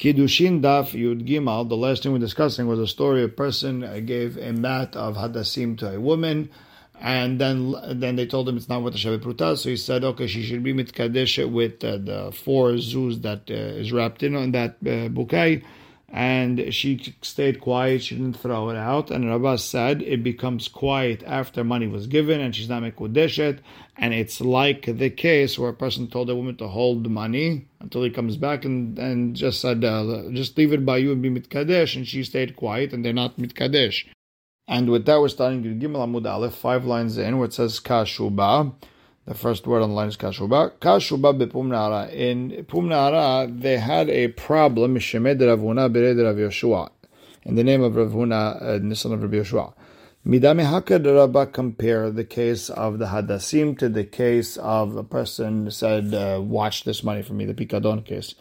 Kiddushin Daf Yud Gimal, the last thing we're discussing was a story a person gave a mat of hadasim to a woman, and then then they told him it's not worth the Shabbat Pruta, so he said, okay, she should be mitkadesh with uh, the four zoos that uh, is wrapped in on that uh, bouquet and she stayed quiet. She didn't throw it out. And Rabbah said it becomes quiet after money was given and she's not mekudeshet. And it's like the case where a person told a woman to hold the money until he comes back and, and just said, uh, just leave it by you and be mitkadesh. And she stayed quiet and they're not mitkadesh. And with that, we're starting Gimel Amud Aleph, five lines in, where it says Kashuba. The first word on the line is kashuba. Kashuba bepumnara. In Pumnara, they had a problem. Shemed Ravuna bered Rav Yoshua. In the name of Ravuna, uh, Nisan of Rav Yoshua. Midame Hakad Rabba compare the case of the Hadassim to the case of a person said, uh, watch this money for me, the Pikadon case.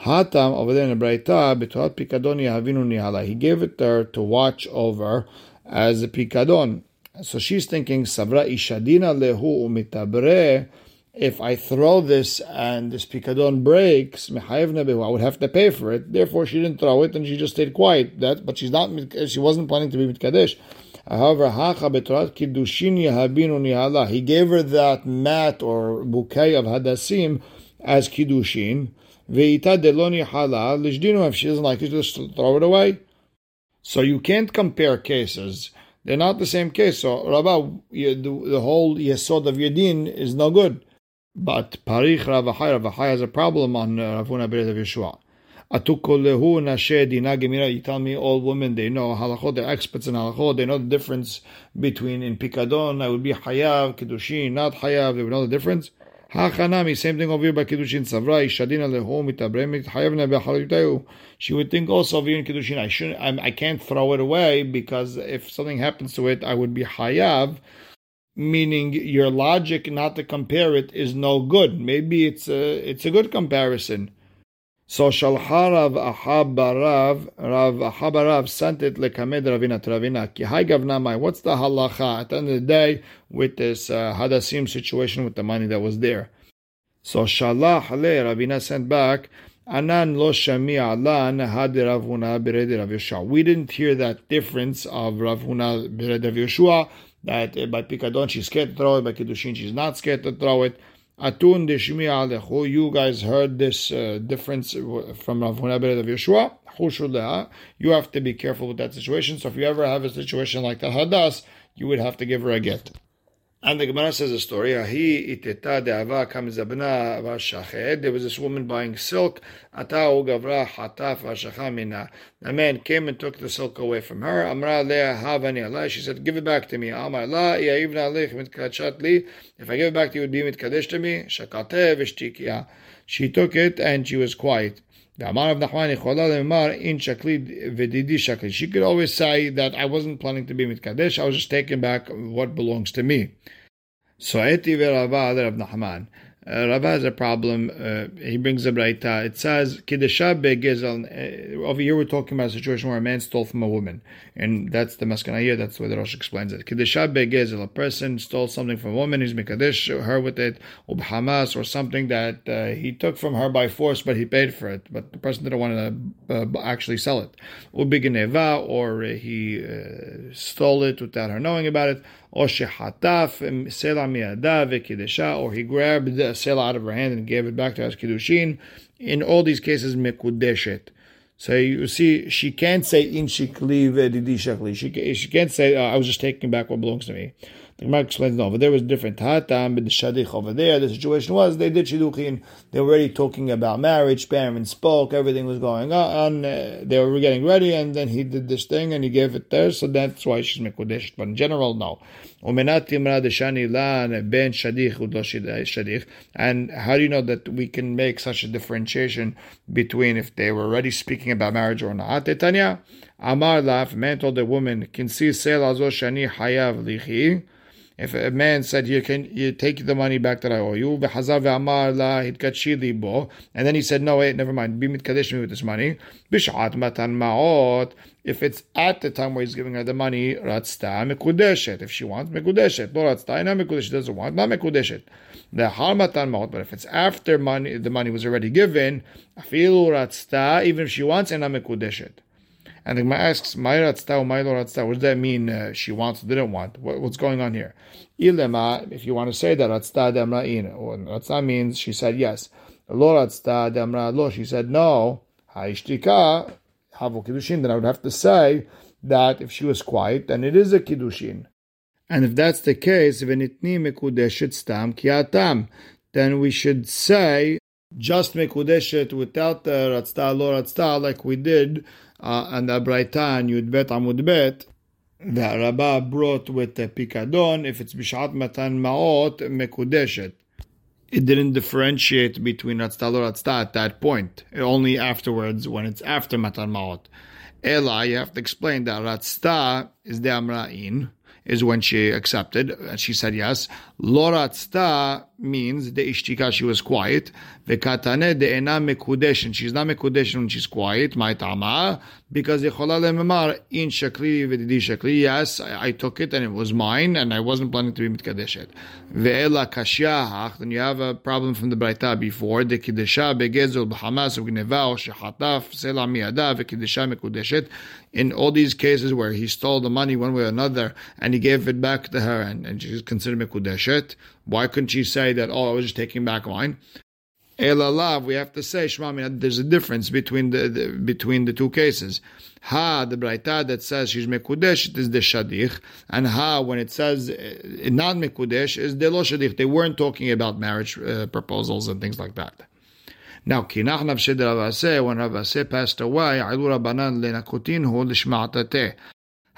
Hatam over there in the Braita, Bituat Pikadon Yahavinu Nihala. He gave it there to watch over as a Pikadon. So she's thinking, Savra ishadina lehu umitabre. If I throw this and this pikadon breaks, I would have to pay for it. Therefore, she didn't throw it and she just stayed quiet. That, but she's not. She wasn't planning to be mitkadesh. However, He gave her that mat or bouquet of hadassim as kiddushin. If she doesn't like it, just throw it away. So you can't compare cases. They're not the same case. So, Rabbi, the, the whole Yesod of Yedin is no good. But Parich Ravachai, Ravachai has a problem on uh, Ravuna Beret of Yeshua. Atukolehu Nashe Dina Gemira. You tell me all women they know halachot. They're experts in halachot. They know the difference between in pikadon. I would be hayav Kedushin, not hayav. They would know the difference. Hachanami, same thing over here by Kiddushin Savra, Ishadina leho mitabremit hayavna behalutayu. She would think also of in Kiddushin, I shouldn't, I'm, I can not throw it away because if something happens to it, I would be hayav. Meaning your logic not to compare it is no good. Maybe it's a, it's a good comparison. So Shalharav Ahabarav Rav Ahabarav sent it lekamed Ravina Travina. Ki hai gavnamai. What's the halacha at the end of the day with this uh, Hadassim situation with the money that was there? So Shalah le Ravina sent back. Anan lo shami ala nahad Ravuna bered Rav Yeshua. We didn't hear that difference of Ravuna bered Rav Yeshua that uh, by Pikadon she's scared to throw it, by Kiddushin she's not scared to throw it. Atun deshmi alechu. You guys heard this uh, difference from Rav Huna of Yeshua. You have to be careful with that situation. So if you ever have a situation like the hadas, you would have to give her a get. And the Gemara says a story. There was this woman buying silk. The man came and took the silk away from her. She said, Give it back to me. If I give it back to you, it would be mitkadesh to me. She took it and she was quiet. She could always say that I wasn't planning to be mitkadesh. I was just taking back what belongs to me. So eti Rava Rav Nachman. Uh, Rava has a problem. Uh, he brings a braita. It says kiddushah begezel. Uh, over here, we're talking about a situation where a man stole from a woman, and that's the maskanaya. That's the way the Rosh explains it. Kiddushah begezel. A person stole something from a woman. He's mekadesh her with it, or hamas, or something that uh, he took from her by force, but he paid for it. But the person didn't want to uh, actually sell it. Ubigeneva, or he uh, stole it without her knowing about it or shehataf sela miada v'kiddusha, or he grabbed the sela out of her hand and gave it back to us kiddushin. In all these cases, mekudeshet. So you see, she can't say in shikli v'didi shakli. She she can't say oh, I was just taking back what belongs to me. The Gemara explains no, but there was different. Hatam the shadich over there. The situation was they did shiduchin. They were already talking about marriage. Parents spoke. Everything was going on. Uh, they were getting ready, and then he did this thing and he gave it there. So that's why she's mekudesh. But in general, no. And how do you know that we can make such a differentiation between if they were already speaking about marriage or not? Amar laf, man told the woman, can see sel azo shani hayav lichi. If a man said, "You can you take the money back that I owe you," and then he said, "No, wait, never mind. Be mitkadesh me with this money." If it's at the time where he's giving her the money. If she wants mekudeshet, no ratzta, doesn't want, not mekudeshet. The harmatan maot. But if it's after money, the money was already given. Even if she wants, ina mekudeshet. And the Gemara asks, "My ratzta, my ratzta." What does that mean? Uh, she wants, didn't want. What, what's going on here? Ilema. If you want to say that ratzta demra'in, ratzta means she said yes. Lo ratzta demra lo. She said no. Ha'ishtika Havu Kiddushin, then I would have to say that if she was quiet, then it is a Kiddushin. And if that's the case, stam kiatam, then we should say just mekudeshet without the ratzta lo ratzta like we did uh, and the Braitan Yud Bet Amud Bet. The Rabbah brought with the pikadon if it's bishat matan maot mekudeshet it didn't differentiate between Ratzta or Ratzta at that point. Only afterwards, when it's after Matan Maot. Ela, you have to explain that Ratzta is the Amra'in, is when she accepted, and she said yes. Lo Ratzta means the ishtika, she was quiet. Vekatane de ena mekudesh, and she's not mekudesh when she's quiet. My tama, because yichola lememar in shakli v'didi shakli. Yes, I, I, took it and it was mine, and I wasn't planning to be mitkadeshet. Ve'ela kashyahach. Then you have a problem from the brayta before. The kidesha begezul b'hamas u'gneva or shehataf sela miyada v'kidesha mekudeshet. In all these cases where he stole the money one way or another, and he gave it back to her, and, and she's considered mekudeshet. Why couldn't she say that, oh, I was just taking back mine? Elalav, we have to say, Shema, there's a difference between the, the, between the two cases. Ha, the Braita that says she's Mekudesh, it is the Shadich. And Ha, when it says uh, not Mekudesh, is the Lo Shadich. They weren't talking about marriage uh, proposals and things like that. Now, Kinach Navshid when Ravase passed away, Ailu Rabbanan Lenakutinhu Lishma'atate.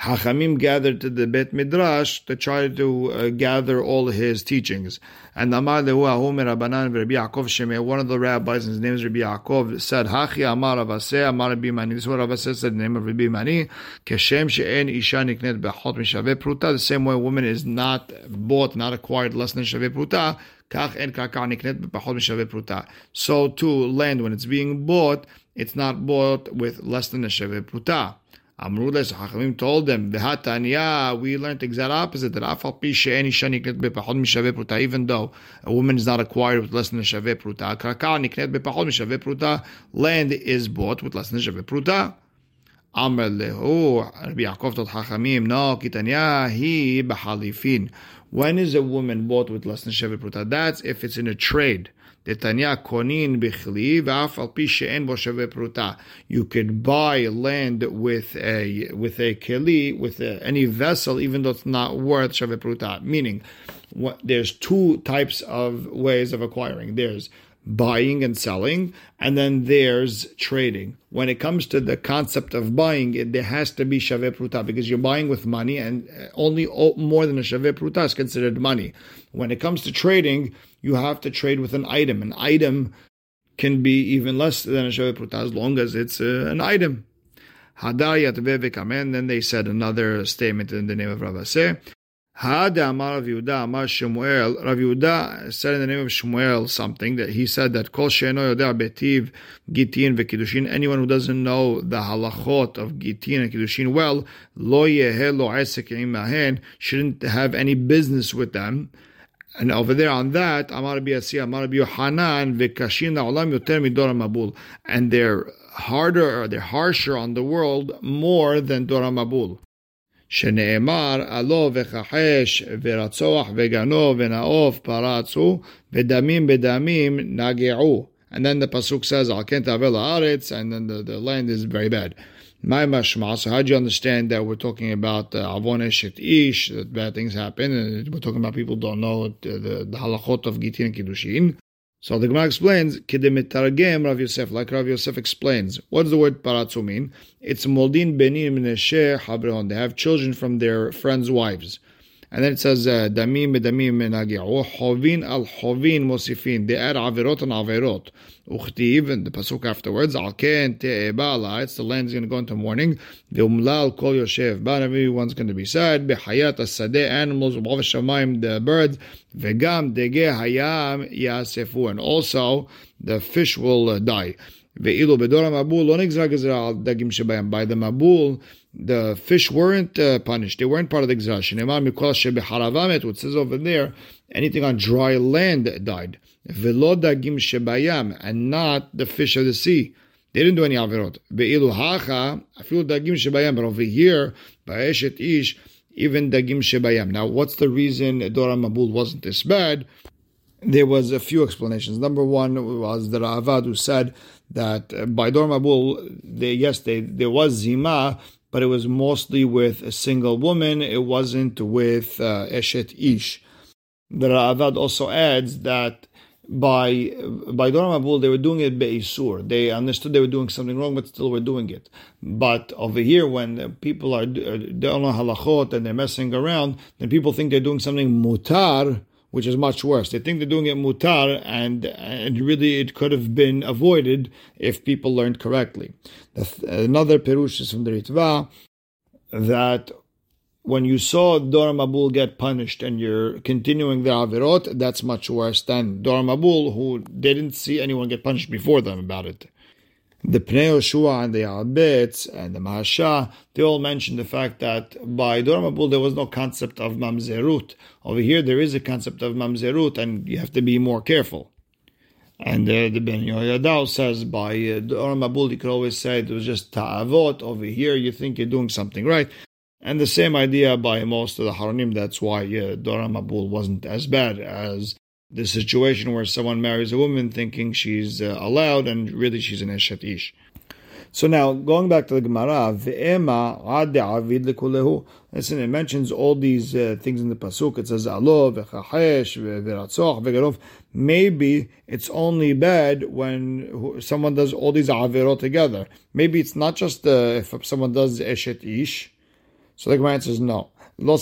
Hachamim gathered to the Bet Midrash to try to uh, gather all his teachings. And Amar Lehu Ahomer Rabbanan Rabbi Yaakov Shemeh, one of the rabbis, his name is Rabbi Yaakov, said, Hachi Amar Avaseh, Amar Rabbi Mani. This is what Avaseh said, the name of Rabbi Mani. Keshem She'en Isha Niknet Bechot Mishaveh Pruta. The same way a woman is not bought, not acquired less than Shaveh Pruta. Kach En Kaka Niknet Bechot Mishaveh Pruta. So too, land, when it's being bought, it's not bought with less than a Shaveh Pruta. Amrules Hachamim told them, "V'hatanya." We learned the exact opposite that afal pruta. Even though a woman is not acquired with less than a shaveh pruta, karka niknet bepachod mishaveh pruta. Land is bought with less than a shaveh pruta. Amr lehu. Rabbi Yaakov told Hachamim, "No, kitanya he b'halifin." When is a woman bought with less than shaveh pruta? That's if it's in a trade. You could buy land with a with a keli with a, any vessel, even though it's not worth sheve pruta. Meaning, what, there's two types of ways of acquiring. There's buying and selling, and then there's trading. When it comes to the concept of buying, it, there has to be shaveh pruta because you're buying with money, and only more than a shaveh pruta is considered money. When it comes to trading, you have to trade with an item. An item can be even less than a shaveh pruta as long as it's uh, an item. Hadar yatvevik amen. Then they said another statement in the name of Ravaseh. Hada Amar Rav Yehuda Amar Shemuel. Rav Yehuda said in the name of Shemuel something that he said that Kol She'eno Yodea Betiv Gitin VeKiddushin. Anyone who doesn't know the halachot of Gitin and Kiddushin well, Lo Yeheh Lo Esek Imahen shouldn't have any business with them. And over there on that, Amar Rabbi Yasi, Amar Rabbi Yohanan, Vekashin Olam Yoter Midor Mabul, and they're harder or they're harsher on the world more than Dora Mabul. שנאמר, עלו וכחש ורצוח וגנוב ונאוף פרצו ודמים בדמים נגעו. And then the pasuk says, Al kent haaretz, and then the, the land is very bad. My mashma. So how do you understand that we're talking about avon uh, eshet ish, that bad things happen, and we're talking about people don't know the, the, the halachot of gitin and kiddushin? So the Gemara explains, Kidemitargem Rav Yosef, like Rav Yosef explains. What does the word paratzu mean? It's moldin benim nesher habrehon. They have children from their friends' wives. And then it says, Damim bedamim menagi'u, Hovin al Hovin mosifin. They add averot and averot. Uchtiv, and the pasuk afterwards, Al ken te'eba It's the land is going to go into mourning. Ve'umlal kol yoshev. But everyone's going to be sad. Behayat as-sadeh, animals, shamayim, the birds. Vegam dege hayam yasefu. And also, the fish will uh, die. Ve'ilu bedor mabul lo nigzra gezra dagim shebayam. By the mabul, the fish weren't uh, punished. They weren't part of the shebeharavamet, what says over there, anything on dry land died. Velo dagim shebayam, and not the fish of the sea. They didn't do any averot. Ve'ilu hacha, afilu dagim shebayam. But over here, ba'eshet ish, even dagim shebayam. Now, what's the reason Dora Mabul wasn't this bad? There was a few explanations. Number one was the Ravad who said that uh, by Dor Mabul, they, yes, they, there was zima, but it was mostly with a single woman. It wasn't with uh, Eshet Ish. The Ravad also adds that by by Dor Mabul, they were doing it be'isur. They understood they were doing something wrong, but still were doing it. But over here, when people are they don't know halachot and they're messing around, then people think they're doing something mutar, which is much worse. They think they're doing it mutar, and and really it could have been avoided if people learned correctly. Another perush is from the Ritva that when you saw Dor Mabul get punished and you're continuing the Avirot, that's much worse than Dor Mabul, who didn't see anyone get punished before them about it. The Pnei Yoshua and the Arbetz and the Maharsha, they all mention the fact that by Dor Mabul there was no concept of Mamzerut. Over here there is a concept of Mamzerut and you have to be more careful. And uh, the Ben Yehoyada says by uh, Dor Mabul you could always say it was just Ta'avot. Over here you think you're doing something right. And the same idea by most of the Haranim, that's why uh, Dora Mabul wasn't as bad as the situation where someone marries a woman thinking she's uh, allowed and really she's an Eshet Ish. So now, going back to the Gemara, Listen, it mentions all these uh, things in the Pasuk. It says, Alo, v'chachesh, v'ratzoch, v'gerov. Maybe it's only bad when someone does all these avirot together. Maybe it's not just uh, if someone does Eshet Ish. So the Gemara says, no. Lo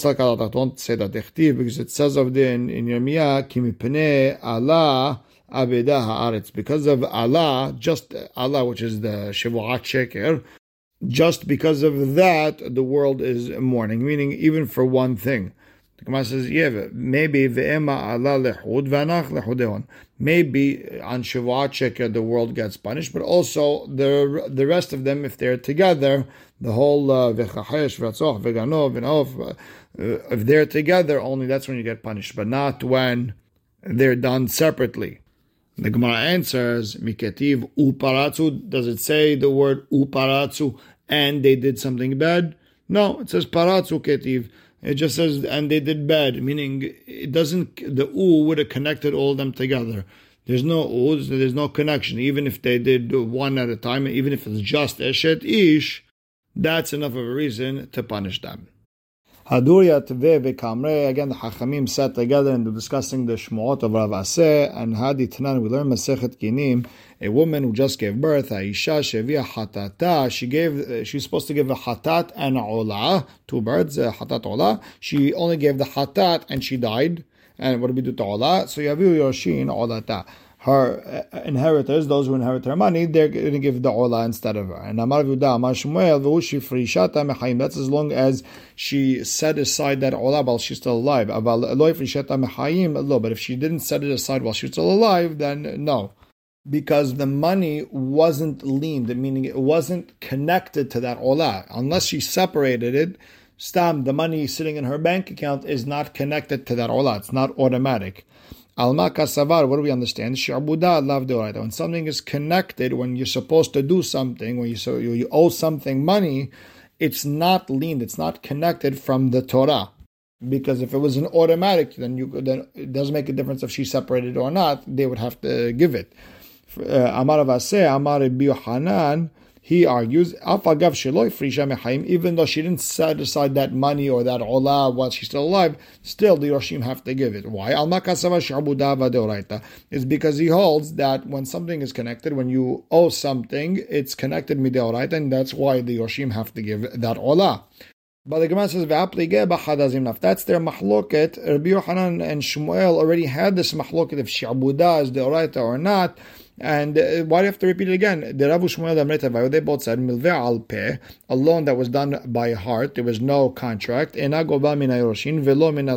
don't say that because it says of the in, in Yirmiyah, ki Allah abeda haaretz. Because of Allah, just Allah, which is the Shavuot Sheker, just because of that, the world is mourning, meaning even for one thing. The Gemara says, yeah, maybe ve'ema Allah lehud v'anach lehudeon. Maybe on Shavuot Sheker the world gets punished, but also the the rest of them, if they're together, the whole uh, v'chachesh v'atzoch v'ganov v'naof, uh, if they're together, only that's when you get punished, but not when they're done separately. The Gemara answers, Miketiv uparatzu. Does it say the word uparatzu and they did something bad? No, it says paratzu ketiv. It just says, and they did bad, meaning it doesn't, the u would have connected all of them together. There's no u, there's no connection. Even if they did one at a time, even if it's just eshet ish, that's enough of a reason to punish them. Haduria Tve Vekamre, again the Hachamim sat together and discussing the Shmuot of Rav Aseh and Hadi Tanan, we learn Masechet Kinim, a woman who just gave birth, Aisha Shevia Hatata, she gave, she's supposed to give a Hatat and a Ola, two birds, a Hatat Ola, she only gave the Hatat and she died, and what do we do to Ola? So Yaviu Yoshin Olata her uh, inheritors, those who inherit her money, they're going to give the ola instead of her. And Amar Vuda, Amar Shmuel, frishata mechayim. That's as long as she set aside that ola while she's still alive. But if she didn't set it aside while she's still alive, then no. Because the money wasn't leaned, meaning it wasn't connected to that ola. Unless she separated it, stam, the money sitting in her bank account is not connected to that ola. It's not automatic. Alma kasavar, what do we understand? Shabuda lav. When something is connected, when you're supposed to do something, when you so you, you owe something money, it's not leaned, it's not connected from the Torah. Because if it was an automatic, then you then it doesn't make a difference if she separated or not. They would have to give it. Uh, Amar Avase, Amar Hanan, he argues, even though she didn't set aside that money or that olah while she's still alive, still the Yoshim have to give it. Why? It's because he holds that when something is connected, when you owe something, it's connected mideoraita, and that's why the Yoshim have to give that olah. But the Gemara says, that's their mahloket, Rabbi Yochanan and Shmuel already had this mahloket if Shabuda is the oraita or not. And uh, why do you have to repeat it again? The Rav Shmuel they both said milve al peh, a loan that was done by heart. There was no contract. Ena goba min velo min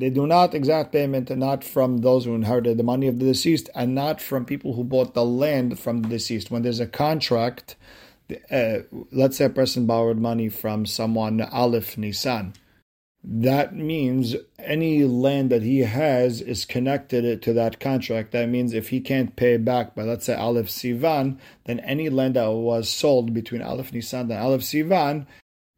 they do not exact payment, not from those who inherited the money of the deceased, and not from people who bought the land from the deceased. When there's a contract, uh, let's say a person borrowed money from someone, Aleph Nisan. That means any land that he has is connected to that contract. That means if he can't pay back by, let's say, Aleph Sivan, then any land that was sold between Aleph Nisan and Aleph Sivan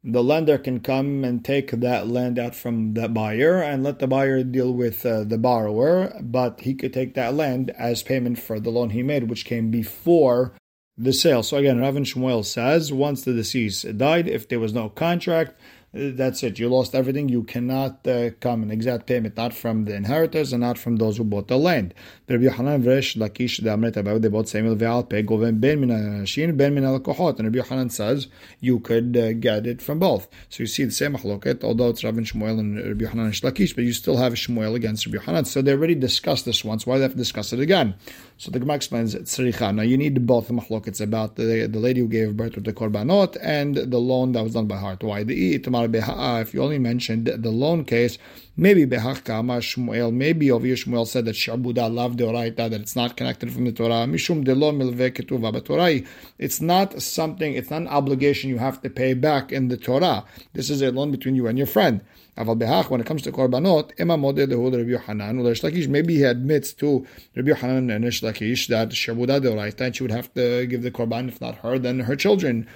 the lender can come and take that land out from the buyer and let the buyer deal with uh, the borrower, but he could take that land as payment for the loan he made, which came before the sale. So again, Rav Shmuel says once the deceased died, if there was no contract, that's it. You lost everything. You cannot uh, come an exact payment, not from the inheritors and not from those who bought the land. Rabbi Yochanan v'Resh Lakish Amret they bought Samuel ve'al pe goven ben min ha'ashin ben min. And Rabbi Yochanan says you could uh, get it from both. So you see the same machloket, although it's and Shmuel and Rabbi Yochanan and Lakish, but you still have Shmuel against Rabbi Yochanan. So they already discussed this once. Why do they have to discuss it again? So the Gemara explains tzricha. Now you need both the machlokets about the, the lady who gave birth to the korbanot and the loan that was done by heart. Why the if you only mentioned the loan case, maybe behach kama Shmuel, maybe over Shmuel said that shabuda loved the deoraita that it's not connected from the Torah. Mishum delo milve ketuva Torah. It's not something. It's not an obligation you have to pay back in the Torah. This is a loan between you and your friend. Aval behach, when it comes to korbanot, ema lehu Rabbi Yohanan u'Reish Lakish. Maybe he admits to Rabbi Yohanan and Lakish that shabuda deoraita, and she would have to give the korban, if not her, then her children.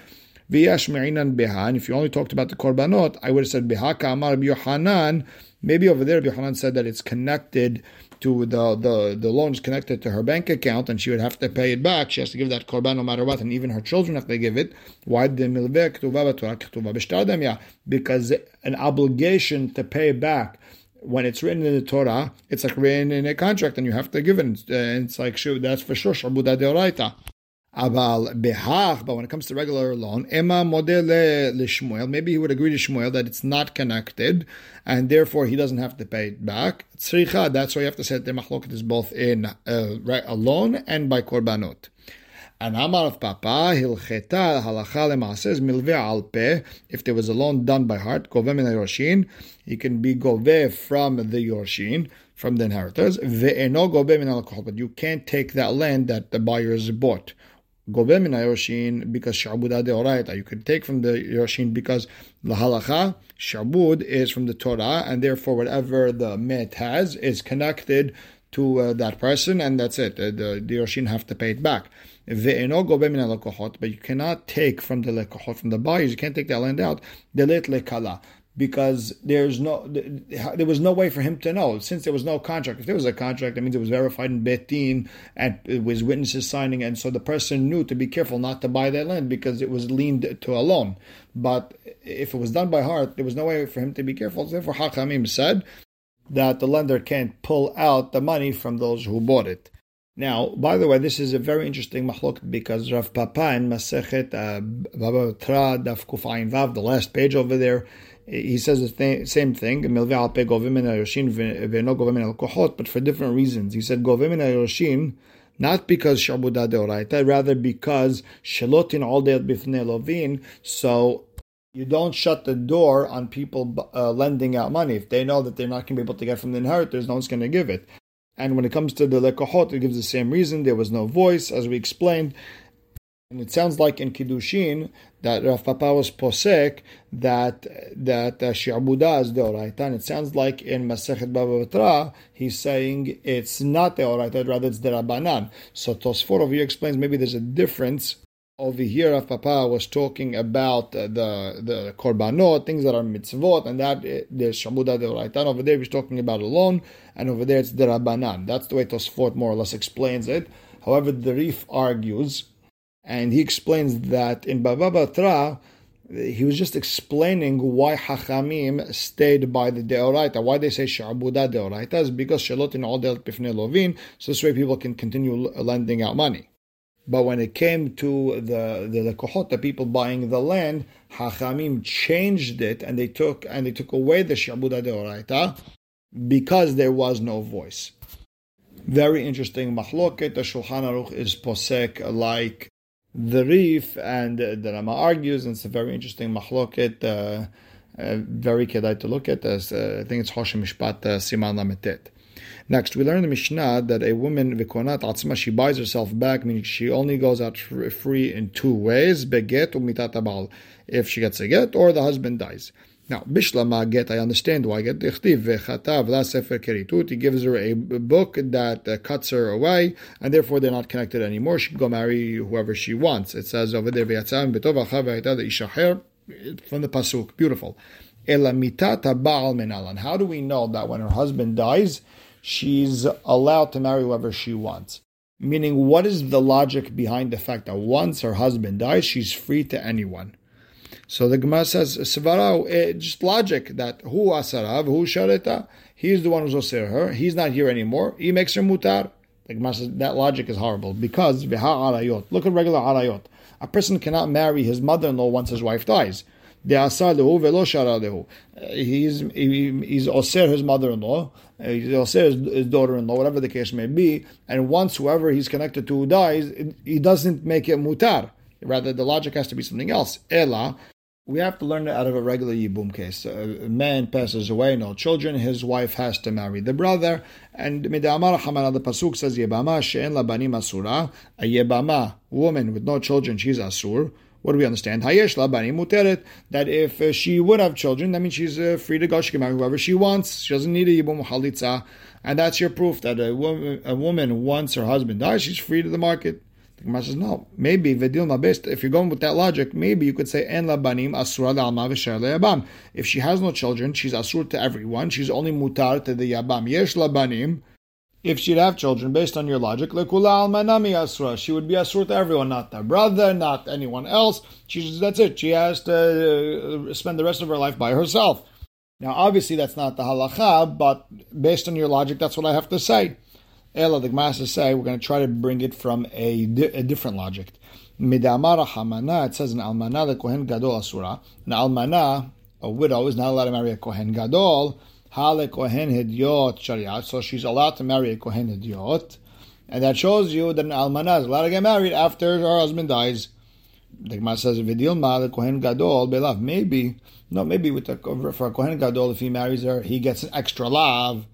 If you only talked about the korbanot, I would have said beha ka'amar Rabbi Yohanan. Maybe over there, Yohanan said that it's connected to the, the, the loan is connected to her bank account and she would have to pay it back. She has to give that korban no matter what, and even her children have to give it. Why the Because an obligation to pay back when it's written in the Torah, it's like written in a contract and you have to give it. And it's uh, like, that's for sure, Shabuda. Aval behach, but when it comes to regular loan, Emma model Shmuel, maybe he would agree to Shmuel that it's not connected, and therefore he doesn't have to pay it back. Tzricha, that's why you have to say the machloket is both in uh, a loan and by korbanot. And Amar of Papa, Hilcheta halacha is milve al peh. If there was a loan done by heart, gove min yorshin, he can be gove from the yorshin, from the inheritors. Ve'eno gove min but you can't take that land that the buyers bought gobe min Yoshin because shabuda deoraita. You can take from the Yoshin because the halacha shabud is from the Torah, and therefore whatever the met has is connected to uh, that person, and that's it. The, the Yoshin have to pay it back. But you cannot take from the lekohot, from the buyers, you can't take that land out. Delet lekala because there's no there was no way for him to know since there was no contract. If there was a contract, that means it was verified in Betin and it was witnesses signing, and so the person knew to be careful not to buy that land because it was leaned to a loan. But if it was done by heart, there was no way for him to be careful. Therefore, Hakamim said that the lender can't pull out the money from those who bought it. Now, by the way, this is a very interesting machlok because Rav Papa in Masechet uh, Baba Batra Daf Kufayin Vav, the last page over there, he says the th- same thing, but for different reasons. He said, not because shabuda deoraita, rather because shelotin all bifnei lovin. So you don't shut the door on people uh, lending out money if they know that they're not going to be able to get from the inheritors. No one's going to give it. And when it comes to the lekohot, it gives the same reason. There was no voice, as we explained. And it sounds like in Kiddushin that Rav Papa was posek that that uh, shi'abuda is deoraita, and it sounds like in Masechet Baba Batra he's saying it's not deoraita, rather it's derabanan. So Tosfot over here explains maybe there's a difference. Over here, Rav Papa was talking about uh, the the korbanot, things that are mitzvot, and that uh, there's shabuda deoraita. Over there, he's talking about alone, and over there it's derabanan. That's the way Tosfot more or less explains it. However, the Rif argues and he explains that in Baba Batra, he was just explaining why Hachamim stayed by the Deoraita, why they say Sha'buda Deoraita is because Shalotin all dealt bifnei lovin, so this way people can continue lending out money. But when it came to the the lekohot, the people buying the land, Hachamim changed it and they took and they took away the shabuda deoraita because there was no voice. Very interesting mahloket. The Shulchan Aruch is posek like the Rif, and uh, the Rama argues, and it's a very interesting mahloket. Uh, uh, very kedai to look at. As, uh, I think it's Choshen Mishpat uh, Siman Lametet. Next, we learn the Mishnah that a woman, Vikonat Atzma, she buys herself back, meaning she only goes out free in two ways, beget umitat if she gets a get or the husband dies. Now, Bishlama get, I understand why get. He gives her a book that uh, cuts her away, and therefore they're not connected anymore. She can go marry whoever she wants. It says over there, from the pasuk. Beautiful. How do we know that when her husband dies, she's allowed to marry whoever she wants? Meaning, what is the logic behind the fact that once her husband dies, she's free to anyone? So the Gemara says, Svara, eh, just logic that who asarav, who shareta, he's the one who's osir her, he's not here anymore, he makes her mutar. The Gemara says that logic is horrible because arayot. look at regular arayot. A person cannot marry his mother-in-law once his wife dies. He's he's osir his mother-in-law, he's osir his, his daughter-in-law, whatever the case may be. And once whoever he's connected to dies, he doesn't make it mutar. Rather, the logic has to be something else. Ela, we have to learn it out of a regular yibum case. A man passes away, no children, his wife has to marry the brother. And Midamar Hamana, the Pasuk says, Yebama she'en labanim asura, a Yebama, woman with no children, she's asur. What do we understand? Hayesh labanim muteret, that if uh, she would have children, that means she's uh, free to go, she can marry whoever she wants. She doesn't need a yibum halitza. And that's your proof that a woman, a woman, once her husband dies, she's free to the market. The Gemara says, no, maybe Vedil Mabist, if you're going with that logic, maybe you could say, En labanim asura alma yabam. If she has no children, she's asur to everyone, she's only mutar to the yabam. Yesh labanim, if she'd have children, based on your logic, lekula almanami asura, she would be asur to everyone, not the brother, not anyone else. She's that's it. She has to uh, spend the rest of her life by herself. Now, obviously, that's not the halacha, but based on your logic, that's what I have to say. Ela, the Gemara say, we're going to try to bring it from a, a different logic. Midamara hamana, it says in almana the kohen gadol asura. An almana, a widow, is not allowed to marry a kohen gadol. Hale kohen hidyot shariat, so she's allowed to marry a kohen hidyot. And that shows you that an almana is allowed to get married after her husband dies. The Gemara says, "Vidilma the kohen gadol belav." Maybe, no, maybe with a, for a kohen gadol, if he marries her, he gets an extra love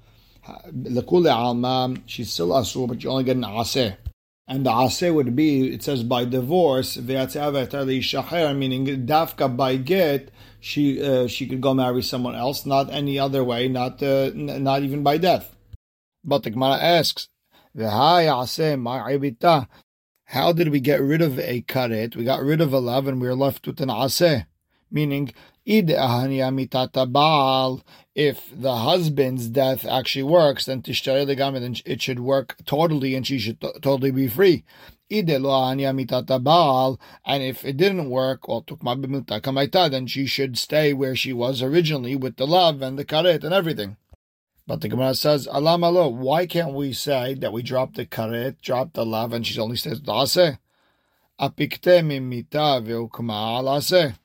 Lekule alma, she's still asur, but you only get an aseh. And the aseh would be, it says by divorce, meaning dafka by get, she uh, she could go marry someone else, not any other way, not uh, not even by death. But the Gemara asks, how did we get rid of a karet? We got rid of a love and we are left with an aseh. Meaning, if the husband's death actually works, then then it should work totally and she should totally be free. And if it didn't work, then she should stay where she was originally with the love and the karet and everything. But the Gemara says, Alam alo, why can't we say that we drop the karet, drop the love, and she only stays with the alase.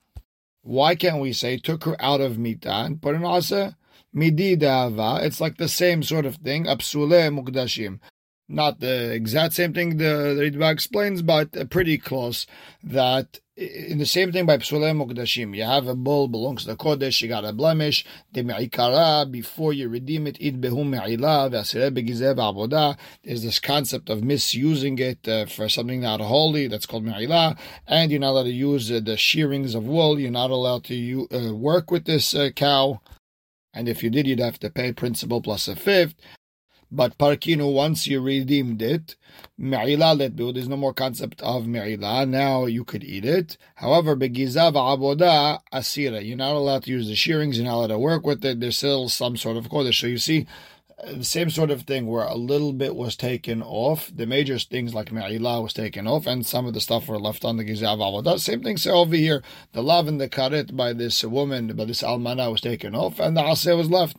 Why can't we say took her out of mita and put in asa? Midi da'ava. It's like the same sort of thing. Apsule mukdashim. Not the exact same thing the, the Ritva explains, but pretty close. That in the same thing by Psule Mukdashim, you have a bull belongs to the Kodesh, you got a blemish, the Me'ikara, before you redeem it, it behum avodah. There's this concept of misusing it uh, for something not holy, that's called me'ila, and you're not allowed to use uh, the shearings of wool, you're not allowed to uh, work with this uh, cow, and if you did, you'd have to pay principal plus a fifth. But parkinu, once you redeemed it, me'ila letbu, there's no more concept of me'ila. Now you could eat it. However, begizav aboda asira. You're not allowed to use the shearings. You're not allowed to work with it. There's still some sort of kodesh. So you see, uh, the same sort of thing where a little bit was taken off. The major things like me'ila was taken off, and some of the stuff were left on the gizav avodah. Same thing say over here. The love and the karet by this woman, by this almana was taken off, and the aseh was left.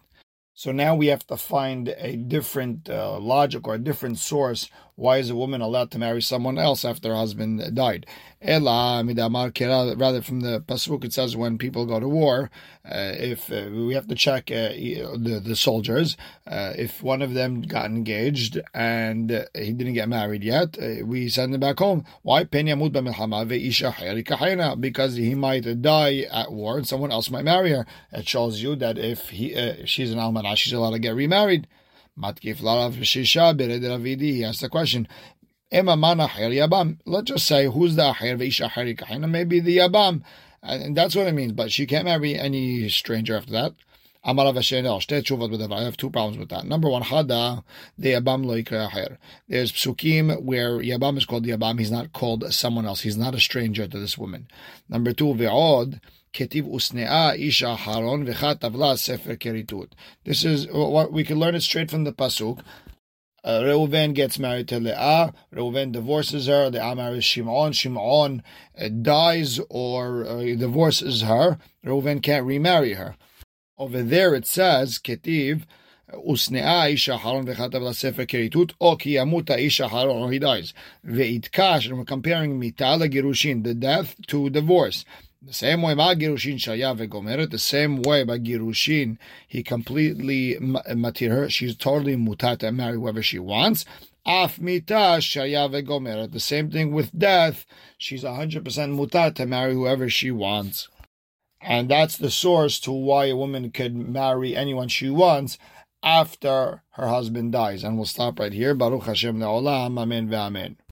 So now we have to find a different uh, logic or a different source Why is a woman allowed to marry someone else after her husband died? Ela rather from the pasuk it says when people go to war, uh, if uh, we have to check uh, the the soldiers, uh, if one of them got engaged and he didn't get married yet, uh, we send him back home. Why? Because he might die at war and someone else might marry her. It shows you that if he uh, she's an almanah, she's allowed to get remarried. He asked the question. Let's just say who's the acher Maybe the yabam, and that's what it means. But she can't marry any stranger after that. I have two problems with that. Number one, Hada, the Yabam lo acher. There's psukim where Yabam is called Yabam, he's not called someone else. He's not a stranger to this woman. Number two, Ve'od, Ketiv usnea isha haron v'chat sefer keritut. This is what we can learn it straight from the pasuk. Uh, Reuven gets married to Leah. Reuven divorces her. Leah marries Shimon. Shimon uh, dies or uh, divorces her. Reuven can't remarry her. Over there it says, Ketiv, usnea isha haron v'chatav sefer keritut, o ki yamuta isha haron, or he dies. Ve'itkash, and we're comparing mitala girushin, the death, to divorce. The same way, Ma Girushin Shaya Vegomeret, the same way by Girushin, he completely matir her. She's totally mutat to marry whoever she wants. Af mita Shaya Vegomeret. The same thing with death. She's 100% mutat to marry whoever she wants. And that's the source to why a woman could marry anyone she wants after her husband dies. And we'll stop right here. Baruch Hashem. Amen.